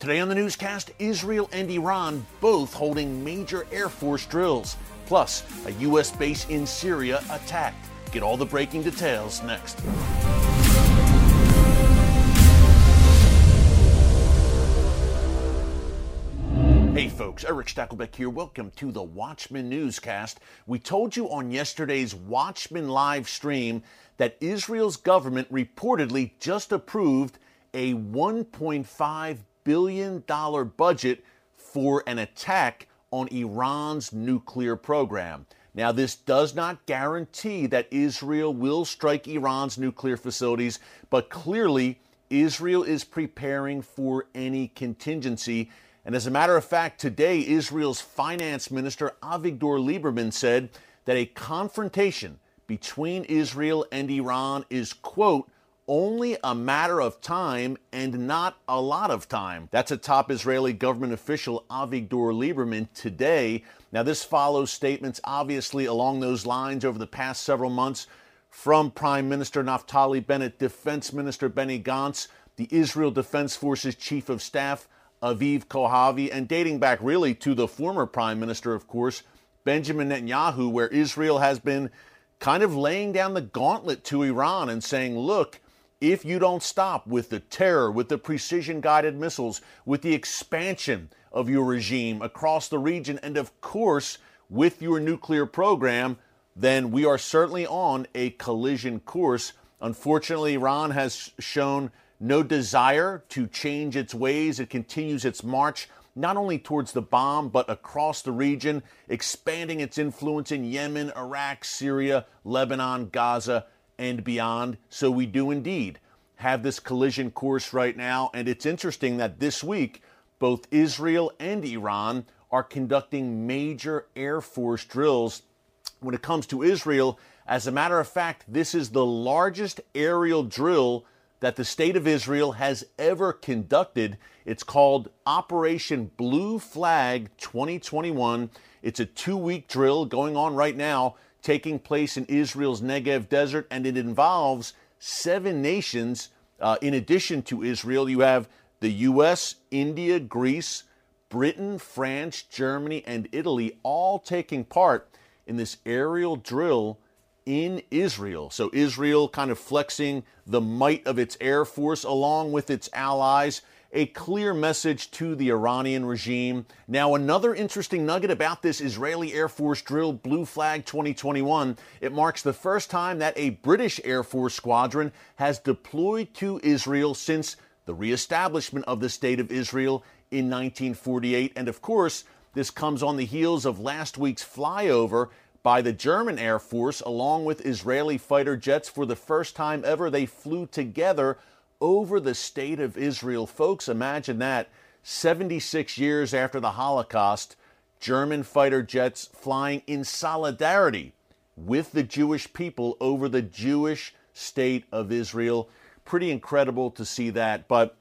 Today on the newscast, Israel and Iran both holding major Air Force drills. Plus, a U.S. base in Syria attacked. Get all the breaking details next. Hey folks, Erick Stakelbeck here. Welcome to the Watchman Newscast. We told you on yesterday's Watchman live stream that Israel's government reportedly just approved a 1.5 billion dollar budget for an attack on Iran's nuclear program. Now, this does not guarantee that Israel will strike Iran's nuclear facilities, but clearly Israel is preparing for any contingency. And as a matter of fact, today Israel's finance minister Avigdor Lieberman said that a confrontation between Israel and Iran is, quote, only a matter of time and not a lot of time. That's a top Israeli government official, Avigdor Lieberman, today. Now, this follows statements obviously along those lines over the past several months from Prime Minister Naftali Bennett, Defense Minister Benny Gantz, the Israel Defense Forces Chief of Staff, Aviv Kohavi, and dating back really to the former Prime Minister, of course, Benjamin Netanyahu, where Israel has been kind of laying down the gauntlet to Iran and saying, look, if you don't stop with the terror, with the precision guided missiles, with the expansion of your regime across the region, and of course, with your nuclear program, then we are certainly on a collision course. Unfortunately, Iran has shown no desire to change its ways. It continues its march not only towards the bomb, but across the region, expanding its influence in Yemen, Iraq, Syria, Lebanon, Gaza, and beyond. So we do indeed have this collision course right now. And it's interesting that this week, both Israel and Iran are conducting major Air Force drills. When it comes to Israel, as a matter of fact, this is the largest aerial drill that the state of Israel has ever conducted. It's called Operation Blue Flag 2021. It's a two week drill going on right now taking place in Israel's Negev desert, and it involves seven nations. Uh, in addition to Israel, you have the U.S., India, Greece, Britain, France, Germany, and Italy all taking part in this aerial drill in Israel. So, Israel kind of flexing the might of its air force along with its allies a clear message to the Iranian regime. Now, another interesting nugget about this Israeli Air Force drill, Blue Flag 2021, it marks the first time that a British Air Force squadron has deployed to Israel since the reestablishment of the State of Israel in 1948. And of course, this comes on the heels of last week's flyover by the German Air Force along with Israeli fighter jets. For the first time ever, they flew together over the state of Israel. Folks, imagine that 76 years after the Holocaust, German fighter jets flying in solidarity with the Jewish people over the Jewish state of Israel. Pretty incredible to see that. But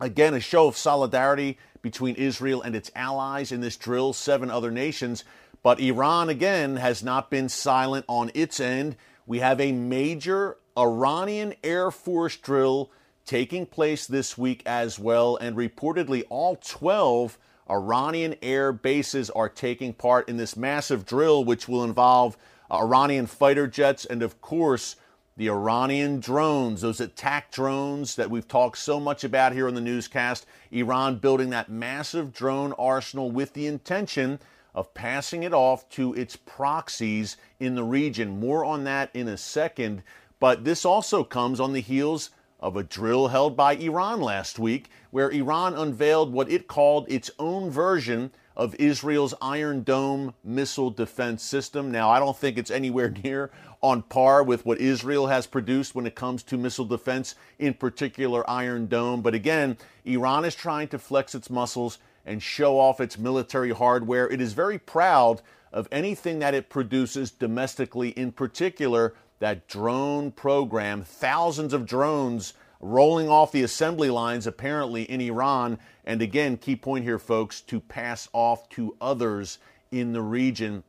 again, a show of solidarity between Israel and its allies in this drill, seven other nations. But Iran, again, has not been silent on its end. We have a major Iranian Air Force drill taking place this week as well, and reportedly all 12 Iranian air bases are taking part in this massive drill, which will involve uh, Iranian fighter jets and, of course, the Iranian drones, those attack drones that we've talked so much about here on the newscast. Iran building that massive drone arsenal with the intention of passing it off to its proxies in the region. More on that in a second. But this also comes on the heels of a drill held by Iran last week, where Iran unveiled what it called its own version of Israel's Iron Dome missile defense system. Now, I don't think it's anywhere near on par with what Israel has produced when it comes to missile defense, in particular Iron Dome. But again, Iran is trying to flex its muscles and show off its military hardware. It is very proud of anything that it produces domestically, in particular that drone program, thousands of drones rolling off the assembly lines apparently in Iran. And again, key point here, folks, to pass off to others in the region.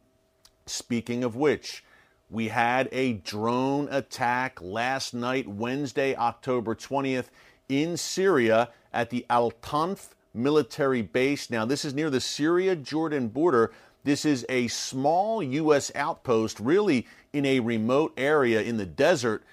Speaking of which, we had a drone attack last night, Wednesday, October 20th, in Syria at the Al Tanf military base. Now, this is near the Syria Jordan border. This is a small U.S. outpost, really in a remote area in the desert.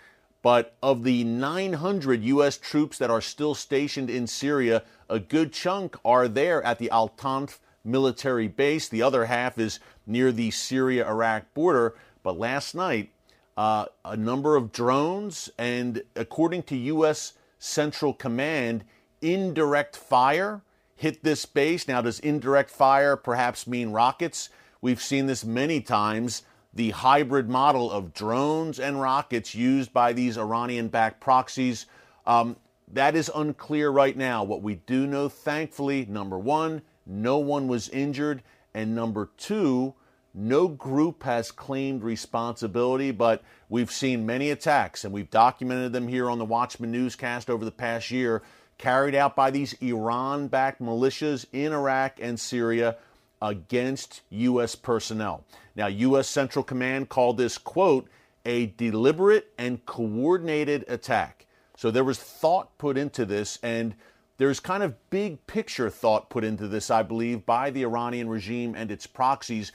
But of the 900 U.S. troops that are still stationed in Syria, a good chunk are there at the Al Tanf military base. The other half is near the Syria Iraq border. But last night, uh, a number of drones, and according to U.S. Central Command, indirect fire hit this base. Now, does indirect fire perhaps mean rockets? We've seen this many times. The hybrid model of drones and rockets used by these Iranian backed proxies. Um, that is unclear right now. What we do know, thankfully, number one, no one was injured. And number two, no group has claimed responsibility, but we've seen many attacks and we've documented them here on the Watchman newscast over the past year, carried out by these Iran backed militias in Iraq and Syria against U.S. personnel. Now, U.S. Central Command called this, quote, a deliberate and coordinated attack. So there was thought put into this, and there's kind of big picture thought put into this, I believe, by the Iranian regime and its proxies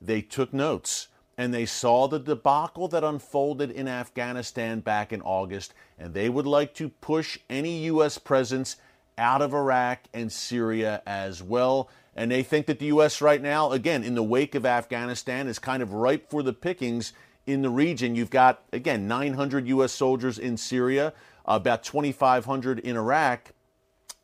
they took notes and they saw the debacle that unfolded in Afghanistan back in August, and they would like to push any U.S. presence out of Iraq and Syria as well. And they think that the U.S. right now, again, in the wake of Afghanistan, is kind of ripe for the pickings in the region. You've got, again, 900 U.S. soldiers in Syria, about 2,500 in Iraq,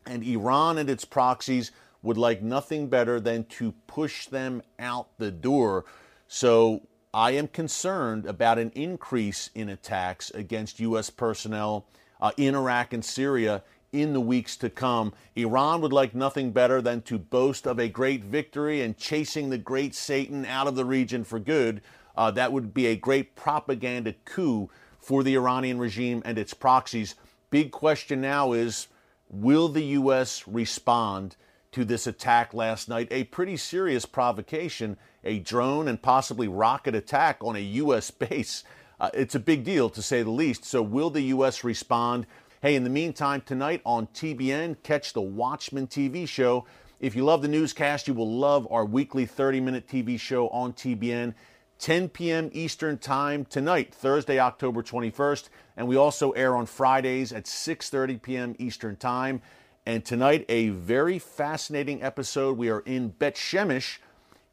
and Iran and its proxies would like nothing better than to push them out the door. So I am concerned about an increase in attacks against U.S. personnel uh, in Iraq and Syria in the weeks to come. Iran would like nothing better than to boast of a great victory and chasing the great Satan out of the region for good. Uh, that would be a great propaganda coup for the Iranian regime and its proxies. Big question now is will the U.S. respond? to this attack last night, a pretty serious provocation, a drone and possibly rocket attack on a U.S. base. Uh, it's a big deal, to say the least. So, will the U.S. respond? Hey, in the meantime, tonight on TBN, catch the Watchman TV show. If you love the newscast, you will love our weekly 30 minute TV show on TBN. 10 p.m. Eastern Time tonight, Thursday, October 21st, and we also air on Fridays at 6:30 p.m. Eastern Time. And tonight, a very fascinating episode. We are in Bet Shemesh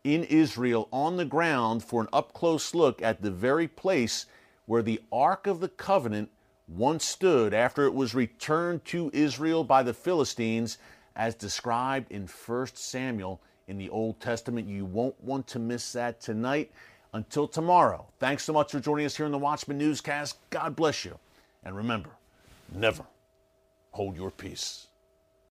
in Israel on the ground for an up close look at the very place where the Ark of the Covenant once stood after it was returned to Israel by the Philistines, as described in 1 Samuel in the Old Testament. You won't want to miss that tonight. Until tomorrow, thanks so much for joining us here in the Watchman Newscast. God bless you. And remember, never hold your peace.